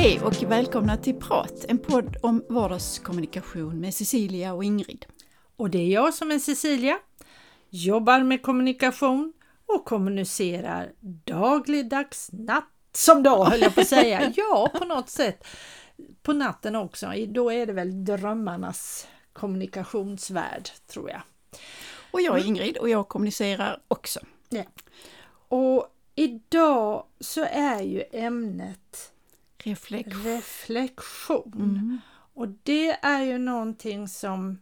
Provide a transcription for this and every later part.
Hej och välkomna till Prat, en podd om vardagskommunikation med Cecilia och Ingrid. Och det är jag som är Cecilia, jobbar med kommunikation och kommunicerar dagligdags, natt som dag höll jag på att säga. Ja, på något sätt. På natten också. Då är det väl drömmarnas kommunikationsvärld, tror jag. Och jag är Ingrid och jag kommunicerar också. Ja. Och idag så är ju ämnet Reflektion. reflektion. Mm. Och det är ju någonting som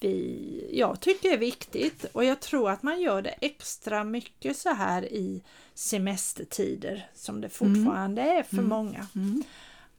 vi, jag tycker är viktigt och jag tror att man gör det extra mycket så här i semestertider som det fortfarande är för Mm. många. Mm.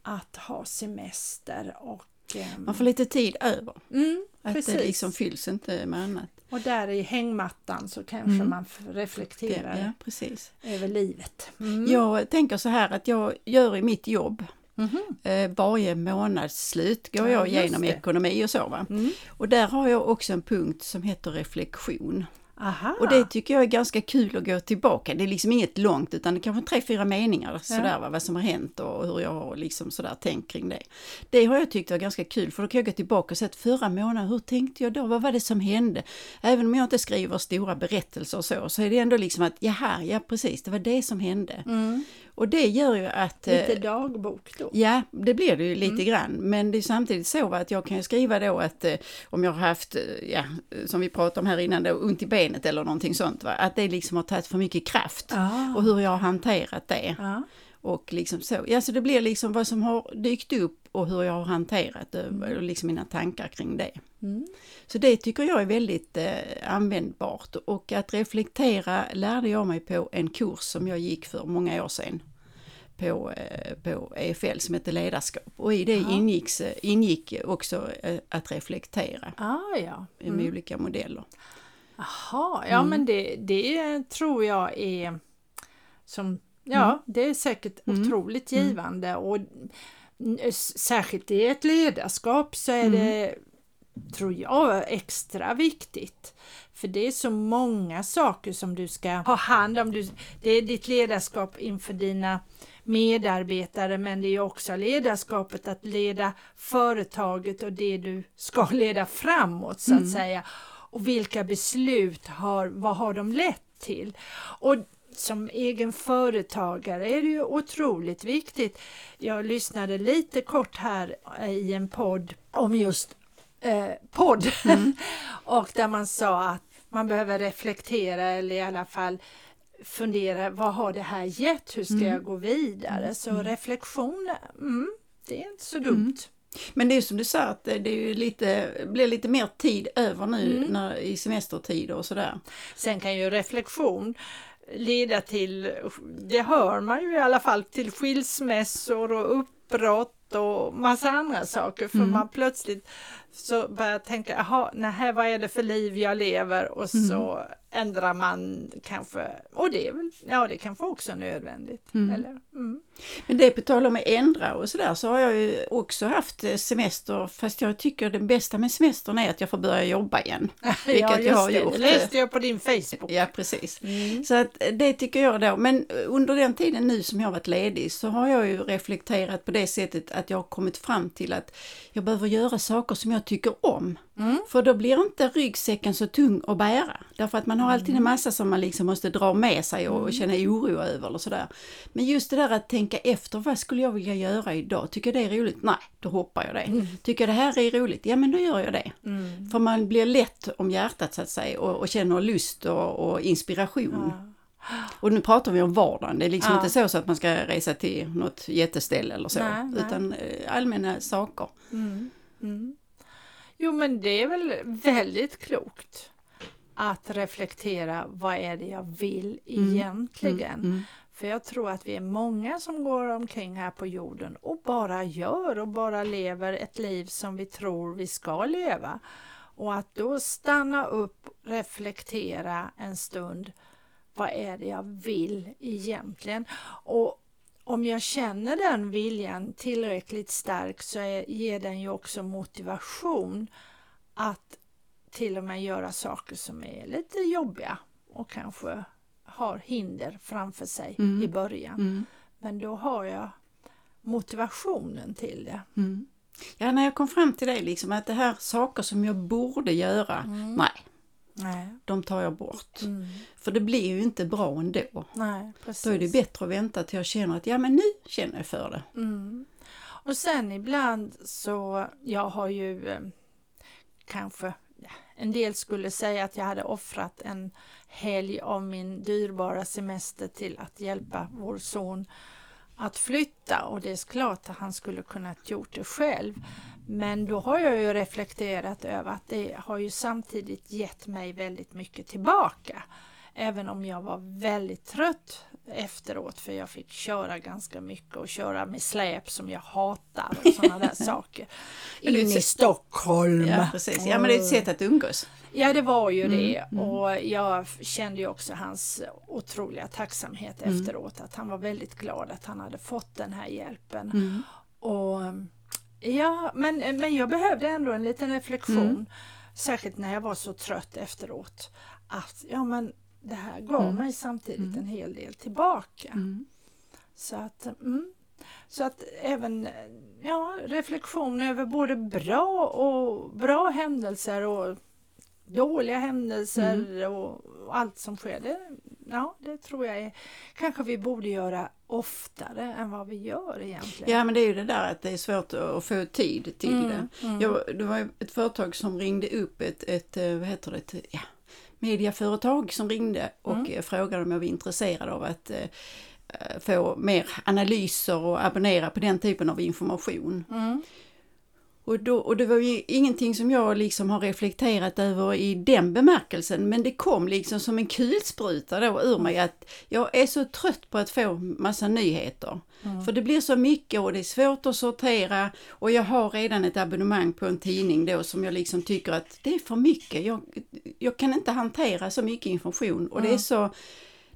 Att ha semester och ehm, Man får lite tid över. mm, Att Precis. det liksom fylls inte med annat. Och där i hängmattan så kanske Mm. man reflekterar Ja, precis. över livet. Mm. Jag tänker så här att jag gör i mitt jobb Mhm. eh, varje månadsslut går Ja, jag just igenom det. ekonomi och så. Mm. Och där har jag också en punkt som heter reflektion. Aha. Och det tycker jag är ganska kul att gå tillbaka. Det är liksom inget långt utan det kanske tre, fyra meningar sådär va, vad som har hänt och hur jag har liksom sådär tänkt kring det. Det har jag tyckt var ganska kul för då kan jag gå tillbaka och säga att förra månaden, hur tänkte jag då? Vad var det som hände? Även om jag inte skriver stora berättelser och så, så är det ändå liksom att jaha, ja precis, det var det som hände. mm. Och det gör ju att... Lite eh, dagbok då. Ja, det blir det ju lite Mm. grann. Men det är samtidigt så att jag kan skriva då att eh, om jag har haft, eh, ja, som vi pratade om här innan, då, ont i benet eller någonting sånt, va, att det liksom har tagit för mycket kraft. Ah. Och hur jag har hanterat det. Ja. Och liksom så. Ja, så det blir liksom vad som har dykt upp och hur jag har hanterat det och liksom mina tankar kring det. Mm. Så det tycker jag är väldigt eh, användbart. Och att reflektera lärde jag mig på en kurs som jag gick för många år sedan på, eh, på EFL som heter ledarskap. Och i det Ja. ingicks, eh, ingick också eh, att reflektera Ah, ja. med Mm. olika modeller. Jaha, ja Mm. men det, det tror jag är som, ja Mm. det är säkert Mm. otroligt Mm. givande och s- särskilt i ett ledarskap så är Mm. det, tror jag, extra viktigt. För det är så många saker som du ska ha hand om. Du, det är ditt ledarskap inför dina medarbetare men det är också ledarskapet att leda företaget och det du ska leda framåt så att Mm. säga. Och vilka beslut har, vad har de lett till? Och som egen företagare är det ju otroligt viktigt. Jag lyssnade lite kort här i en podd om just eh, podd och där man sa att man behöver reflektera eller i alla fall fundera vad har det här gett? Hur ska Mm. jag gå vidare? Så reflektion, mm, det är inte så dumt. Men det är som du sa att det är lite, blir lite mer tid över nu Mm. när, i semestertider och sådär. Sen kan ju reflektion leda till, det hör man ju i alla fall, till skilsmässor och uppbrott och massa andra saker. För Mm. man plötsligt så börjar tänka, jaha, nej, vad är det för liv jag lever? Och så ändrar man kanske, och det är väl, ja det kanske också är nödvändigt. Mm. Eller? Mm. Men det på tal om att ändra och sådär så har jag ju också haft eh, semester fast jag tycker det bästa med semestern är att jag får börja jobba igen. Vilket ja, jag har det. gjort. Det läste jag på din Facebook. Ja precis. Mm. Så att eh, det tycker jag då. Men under den tiden nu som jag varit ledig så har jag ju reflekterat på det sättet att jag har kommit fram till att jag behöver göra saker som jag tycker om. Mm. För då blir inte ryggsäcken så tung att bära. Därför att man har alltid en massa som man liksom måste dra med sig och, och känna oro över eller sådär. Men just det där att tänka efter, vad skulle jag vilja göra idag? Tycker jag det är roligt? Nej, då hoppar jag det. Tycker jag det här är roligt? Ja, men då gör jag det. Mm. För man blir lätt om hjärtat så att säga och, och känner lust och, och inspiration. Ja. Och nu pratar vi om vardagen, det är liksom Ja. inte så, så att man ska resa till något jätteställe eller så, Nej, nej. utan eh, allmänna saker. Mm. Mm. Jo men det är väl väldigt klokt att reflektera vad är det jag vill Mm. egentligen. Mm. För jag tror att vi är många som går omkring här på jorden och bara gör och bara lever ett liv som vi tror vi ska leva. Och att då stanna upp, reflektera en stund. Vad är det jag vill egentligen? Och om jag känner den viljan tillräckligt stark så är, ger den ju också motivation att till och med göra saker som är lite jobbiga och kanske har hinder framför sig Mm. i början. Mm. Men då har jag motivationen till det. Mm. Ja, när jag kom fram till det, liksom, att det här saker som jag borde göra, Mm. nej, Nej. de tar jag bort. Mm. För det blir ju inte bra ändå. Nej, precis. Då är det bättre att vänta till jag känner att ja men nu känner jag för det. Mm. Och sen ibland så, jag har ju eh, kanske, en del skulle säga att jag hade offrat en helg av min dyrbara semester till att hjälpa vår son att flytta och det är klart att han skulle kunnat gjort det själv. Men då har jag ju reflekterat över att det har ju samtidigt gett mig väldigt mycket tillbaka. Även om jag var väldigt trött efteråt för jag fick köra ganska mycket och köra med släp som jag hatar och sådana där saker. In i Stockholm! Ja, precis. Ja, men det är ett sätt att umgås. Ja, det var ju Mm, det. mm. Och jag kände ju också hans otroliga tacksamhet Mm. efteråt. Att han var väldigt glad att han hade fått den här hjälpen. Mm. Och ja, men, men jag behövde ändå en liten reflektion. Mm. Särskilt när jag var så trött efteråt. Att ja, men det här gav Mm. mig samtidigt Mm. en hel del tillbaka. Mm. Så att, mm, så att även ja, reflektion över både bra och bra händelser och dåliga händelser Mm. och allt som sker. Det, ja, det tror jag är, kanske vi borde göra oftare än vad vi gör egentligen. Ja men det är ju det där att det är svårt att få tid till Mm, det. mm. Jag, det var ett företag som ringde upp ett, ett eh, vad heter det, ett, ja, mediaföretag som ringde och Mm. eh, frågade om jag var intresserad av att eh, få mer analyser och abonnera på den typen av information. Mm. Och, då, och det var ju ingenting som jag liksom har reflekterat över i den bemärkelsen men det kom liksom som en kulspruta då ur mig att jag är så trött på att få massa nyheter. Mm. För det blir så mycket och det är svårt att sortera och jag har redan ett abonnemang på en tidning då som jag liksom tycker att det är för mycket. Jag, jag kan inte hantera så mycket information och det är Mm. så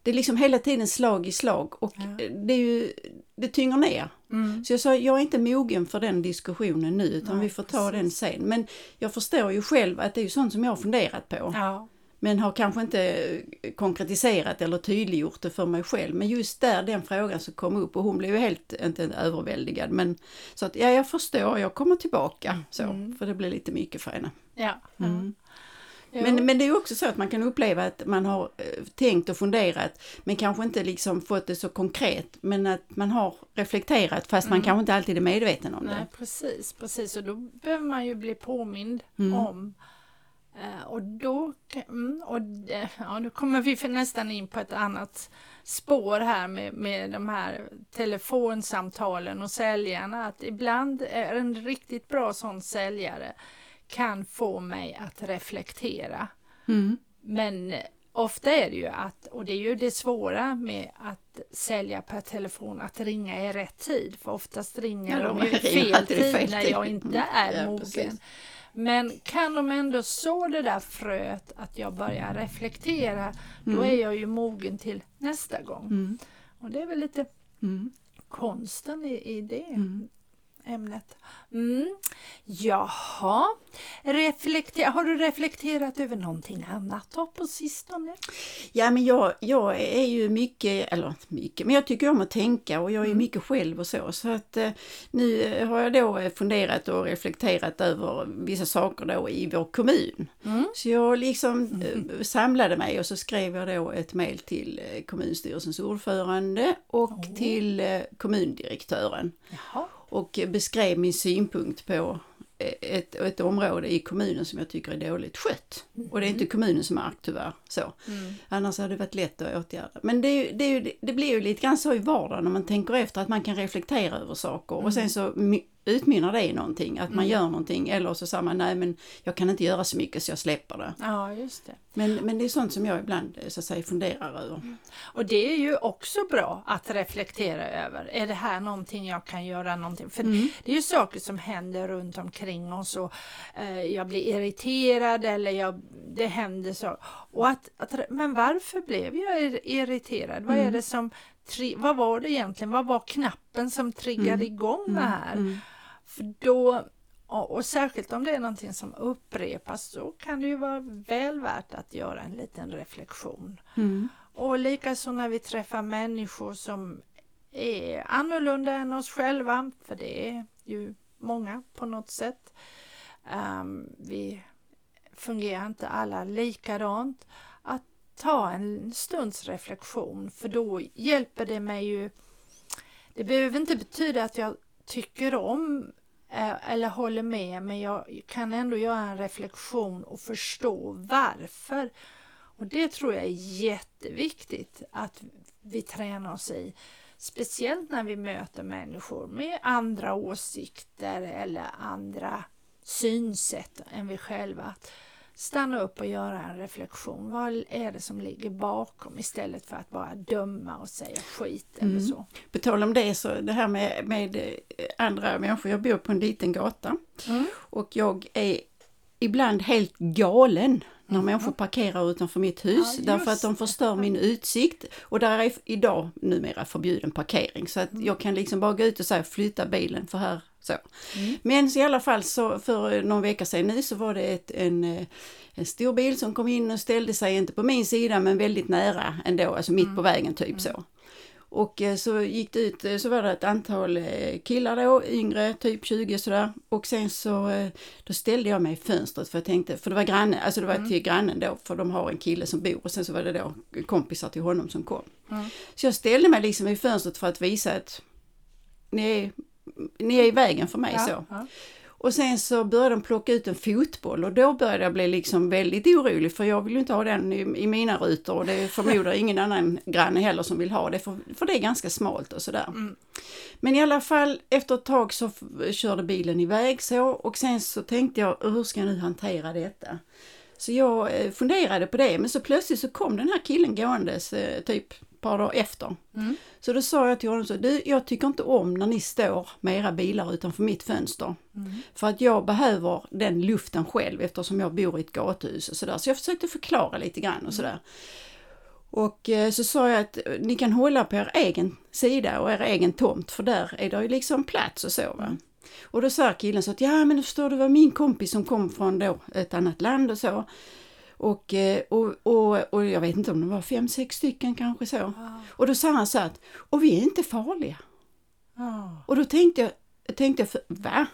det är liksom hela tiden slag i slag och Ja. det ju det tynger ner. Mm. Så jag sa, jag är inte mogen för den diskussionen nu utan Nej, vi får ta den precis. sen. Men jag förstår ju själv att det är ju sånt som jag har funderat på. Ja. Men har kanske inte konkretiserat eller tydliggjort det för mig själv. Men just där den frågan som kom upp och hon blev ju helt, inte överväldigad. Men så att ja, jag förstår, jag kommer tillbaka så. Mm. För det blir lite mycket för henne. Ja. Mm. Men, men det är också så att man kan uppleva att man har eh, tänkt och funderat men kanske inte liksom fått det så konkret men att man har reflekterat fast man Mm. kanske inte alltid är medveten om Nej, det. precis, precis. Och då behöver man ju bli påmind Mm. om. Eh, och då, mm, och, det- ja, då kommer vi för nästan in på ett annat spår här med, med de här telefonsamtalen och säljarna. Att ibland är en riktigt bra sån säljare kan få mig att reflektera. Mm. Men ofta är det ju att, och det är ju det svåra med att sälja per telefon, att ringa i rätt tid. För oftast ringer Ja, de de ju fel tid fel när jag inte Mm. är Ja, mogen. precis. Men kan de ändå så det där fröet att jag börjar reflektera, då Mm. är jag ju mogen till nästa gång. Mm. Och det är väl lite Mm. konsten i, i det Mm. Ämnet. Mm. Jaha, Reflekter, har du reflekterat över någonting annat då på sistone? Ja men jag, jag är ju mycket, eller inte mycket, men jag tycker om att tänka och jag är Mm. mycket själv och så. Så att eh, nu har jag då funderat och reflekterat över vissa saker då i vår kommun. Mm. Så jag liksom eh, samlade mig och så skrev jag då ett mejl till eh, kommunstyrelsens ordförande och Åh. till kommundirektören Jaha. Och beskrev min synpunkt på ett, ett område i kommunen som jag tycker är dåligt skött. Och det är inte kommunens mark tyvärr. Så. Mm. Annars hade det varit lätt att åtgärda. Men det, är det, är det blir ju lite grann så i vardagen när man tänker efter att man kan reflektera över saker och sen så utmynnar det i någonting, att man Mm. gör någonting eller så säger man nej men jag kan inte göra så mycket så jag släpper det. Ja, just det. Men, men det är sånt som jag ibland eh, så att säga funderar över. Och det är ju också bra att reflektera över. Är det här någonting jag kan göra någonting? För Mm. det är ju saker som händer runt omkring oss och eh, jag blir irriterad eller jag, det händer så. Och att, att, men varför blev jag ir- irriterad? Vad är Mm. det som, vad var det egentligen? Vad var knappen som triggade Mm. igång det här? Mm. För då, och, särskilt om det är någonting som upprepas så kan det ju vara väl värt att göra en liten reflektion. Mm. Och likaså när vi träffar människor som är annorlunda än oss själva, för det är ju många på något sätt. Um, vi fungerar inte alla likadant. Att ta en stunds reflektion, för då hjälper det mig ju det behöver inte betyda att jag tycker om Eh, eller håller med men jag kan ändå göra en reflektion och förstå varför. Och det tror jag är jätteviktigt att vi tränar oss i. Speciellt när vi möter människor med andra åsikter eller andra synsätt än vi själva stanna upp och göra en reflektion. Vad är det som ligger bakom istället för att bara döma och säga skit eller mm. så. På tal om det så det här med, med eh, andra människor, jag bor på en liten gata mm. och jag är ibland helt galen när mm. människor parkerar utanför mitt hus ja, därför att de förstör min utsikt och där är idag numera förbjuden parkering så att mm. jag kan liksom bara gå ut och säga flytta bilen för här så. Mm. Men i alla fall så för någon vecka sedan nu så var det ett, en, eh, en stor bil som kom in och ställde sig, inte på min sida men väldigt nära ändå, alltså mitt på mm. vägen typ mm. så. Och eh, så gick det ut, eh, så var det ett antal killar då, yngre, typ 20 sådär. Och sen så då ställde jag mig i fönstret för jag tänkte, för det var grannen, alltså det var mm. till grannen då, för de har en kille som bor och sen så var det då kompisar till honom som kom. Mm. Så jag ställde mig liksom i fönstret för att visa att ni är ni är i vägen för mig ja, så. Ja. Och sen så började de plocka ut en fotboll och då började jag bli liksom väldigt orolig för jag vill ju inte ha den i, i mina rutor och det förmodar ingen annan granne heller som vill ha det för, för det är ganska smalt och sådär. Mm. Men i alla fall efter ett tag så körde bilen iväg så och sen så tänkte jag hur ska jag nu hantera detta? Så jag eh, funderade på det men så plötsligt så kom den här killen gåendes eh, typ ett par dagar efter. Mm. Så då sa jag till honom så, du jag tycker inte om när ni står med era bilar utanför mitt fönster. Mm. För att jag behöver den luften själv eftersom jag bor i ett gathus och sådär. Så jag försökte förklara lite grann och mm. sådär. Och eh, så sa jag att ni kan hålla på er egen sida och er egen tomt för där är det ju liksom plats och så va. Och då sa killen så att ja men förstår du var min kompis som kom från då ett annat land och så. Och, eh, och, och, och jag vet inte om det var fem, sex stycken kanske så. Wow. Och då sa han så att, och vi är inte farliga. Oh. Och då tänkte jag, tänkte jag, va?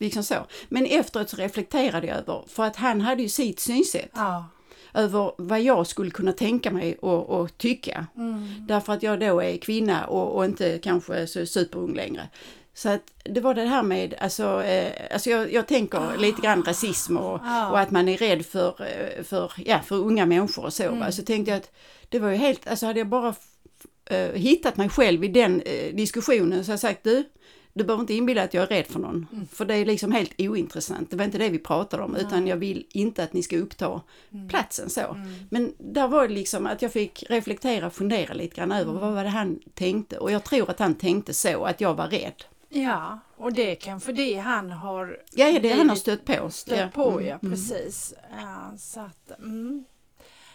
Liksom så. Men efteråt så reflekterade jag över, för att han hade ju sitt synsätt. Oh. Över vad jag skulle kunna tänka mig och, och tycka. Mm. Därför att jag då är kvinna och, och inte kanske så superung längre. Så att det var det här med, alltså, eh, alltså jag, jag tänker oh. lite grann rasism och, oh. och, att man är rädd för, eh, för, ja, för unga människor och så. Mm. Så tänkte jag att det var ju helt, alltså hade jag bara eh, hittat mig själv i den eh, diskussionen så jag sagt du, du behöver inte inbilla att jag är rädd för någon. Mm. För det är liksom helt ointressant. Det var inte det vi pratade om mm. utan jag vill inte att ni ska uppta mm. platsen så. Mm. Men där var det liksom att jag fick reflektera och fundera lite grann över mm. vad var det han tänkte. Och jag tror att han tänkte så, att jag var rädd. Ja, och det är kanske det han har Ja, ja det han har stött på. Stött ja. på, ja mm. precis. Ja, så att, mm.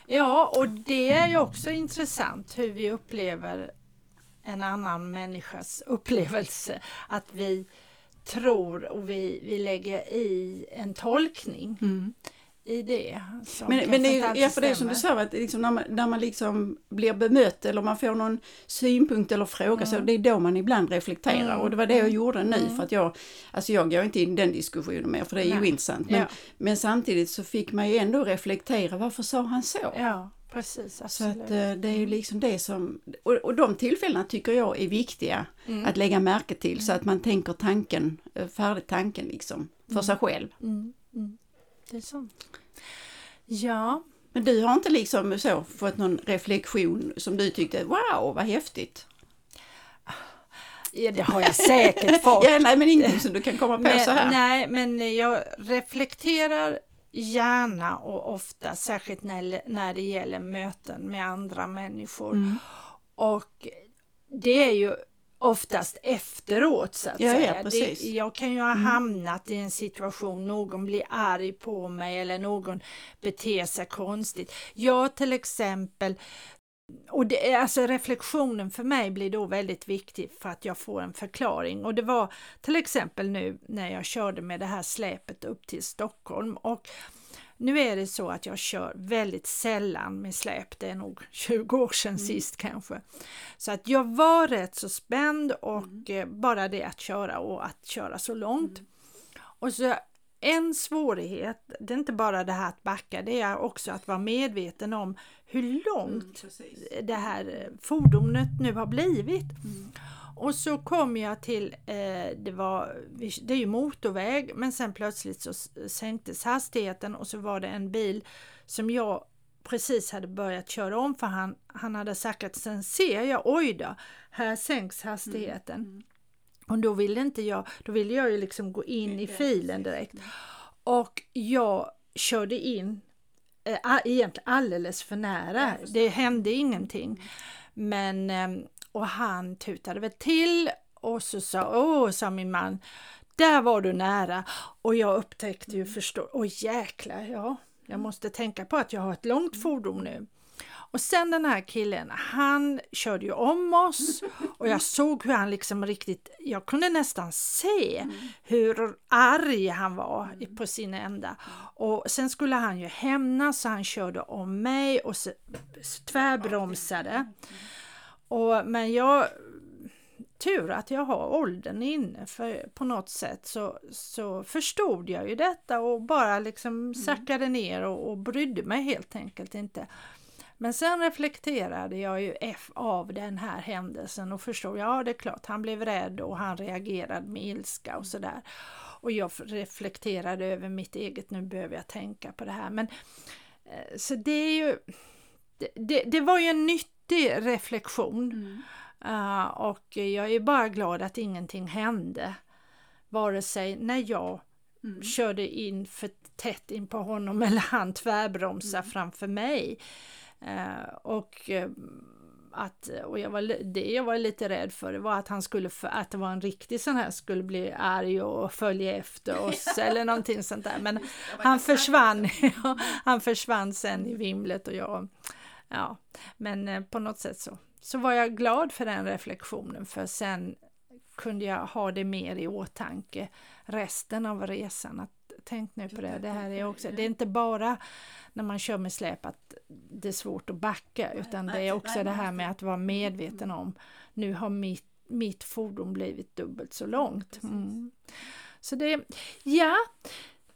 ja, och det är ju också intressant hur vi upplever en annan människas upplevelse. Att vi tror och vi, vi lägger i en tolkning. Mm i det. Men, men det är ja, för det som du sa, att liksom när, man, när man liksom blir bemött eller man får någon synpunkt eller fråga mm. så det är då man ibland reflekterar mm. och det var det jag gjorde nu mm. för att jag, alltså jag går inte in i den diskussionen mer för det är Nej. ju intressant. Men, ja. men samtidigt så fick man ju ändå reflektera, varför sa han så? Ja. Precis, absolut. Så att, eh, det är ju liksom det som, och, och de tillfällena tycker jag är viktiga mm. att lägga märke till så att man tänker tanken, eh, färdigt tanken liksom, för mm. sig själv. Mm. Det är sant. Ja. Men du har inte liksom så fått någon reflektion som du tyckte, wow vad häftigt? Ja, det har jag säkert fått. ja, nej, men ingenting som du kan komma på men, så här. Nej, men jag reflekterar gärna och ofta, särskilt när, när det gäller möten med andra människor. Mm. Och det är ju oftast efteråt så att ja, säga. Ja, precis. Det, jag kan ju ha mm. hamnat i en situation, någon blir arg på mig eller någon beter sig konstigt. Jag till exempel och det, alltså reflektionen för mig blir då väldigt viktig för att jag får en förklaring och det var till exempel nu när jag körde med det här släpet upp till Stockholm och Nu är det så att jag kör väldigt sällan med släp, det är nog 20 år sedan mm. sist kanske. Så att jag var rätt så spänd och mm. Eh, bara det att köra och att köra så långt. Mm. Och så en svårighet, det är inte bara det här att backa, det är också att vara medveten om hur långt mm, det här fordonet nu har blivit. Mm. Och så kom jag till, eh, det, var, det är ju motorväg, men sen plötsligt så sänktes hastigheten och så var det en bil som jag precis hade börjat köra om för han, han hade sagt att sen ser jag, oj då, här sänks hastigheten. Mm. Mm. Och då ville inte jag, då ville jag ju liksom gå in i filen direkt. Och jag körde in äh, egentligen alldeles för nära. Det hände ingenting. Mm. Men, ehm, och han tutade väl till och så sa, åh, sa min man, där var du nära. Och jag upptäckte ju, mm. förstå, åh jäklar, ja, jag måste tänka på att jag har ett långt fordon nu. Och sen den här killen, han körde ju om oss och jag såg hur han liksom riktigt, jag kunde nästan se mm. hur arg han var mm. på sin ända. Och sen skulle han ju hämnas så han körde om mig och så, tvärbromsade. Mm. Och, men jag tur att jag har åldern inne för på något sätt så, så förstod jag ju detta och bara liksom sackade ner och, och brydde mig helt enkelt inte. Men sen reflekterade jag ju F av den här händelsen och förstod, ja det är klart, han blev rädd och han reagerade med ilska och sådär. Och jag reflekterade över mitt eget, nu behöver jag tänka på det här. Men, eh, så det är ju, det, det var ju en nyttig reflektion. Mm. Uh, och jag är bara glad att ingenting hände. Vare sig när jag mm. körde in för tätt in på honom eller han tvärbromsade mm. framför mig. Eh, och eh, att, och jag var, det jag var lite rädd för det var att han skulle, att det var en riktig sån här, skulle bli arg och följa efter oss eller någonting sånt där. Men han försvann, han försvann sen i vimlet och jag, ja, men eh, på något sätt så, så var jag glad för den reflektionen för sen kunde jag ha det mer i åtanke resten av resan. Att, tänk nu på det, det här är också, det är inte bara när man kör med släp att det är svårt att backa utan det är också det här med att vara medveten om nu har mitt, mitt fordon blivit dubbelt så långt. Mm. Så det, ja,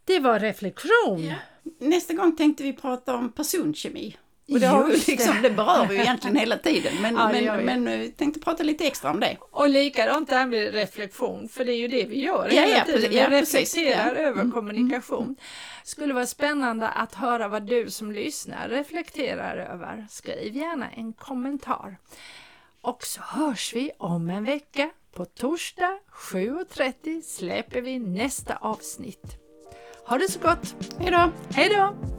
det var reflektion. Ja. Nästa gång tänkte vi prata om personkemi. Och det, har liksom, det berör vi ju egentligen hela tiden men, ja, men, men vi tänkte prata lite extra om det. Och likadant det här med reflektion, för det är ju det vi gör ja, hela tiden. Vi ja, reflekterar över mm. kommunikation. Mm. Skulle vara spännande att höra vad du som lyssnar reflekterar över. Skriv gärna en kommentar. Och så hörs vi om en vecka. På torsdag 7.30 släpper vi nästa avsnitt. Ha det så gott! Hej då! Hej då!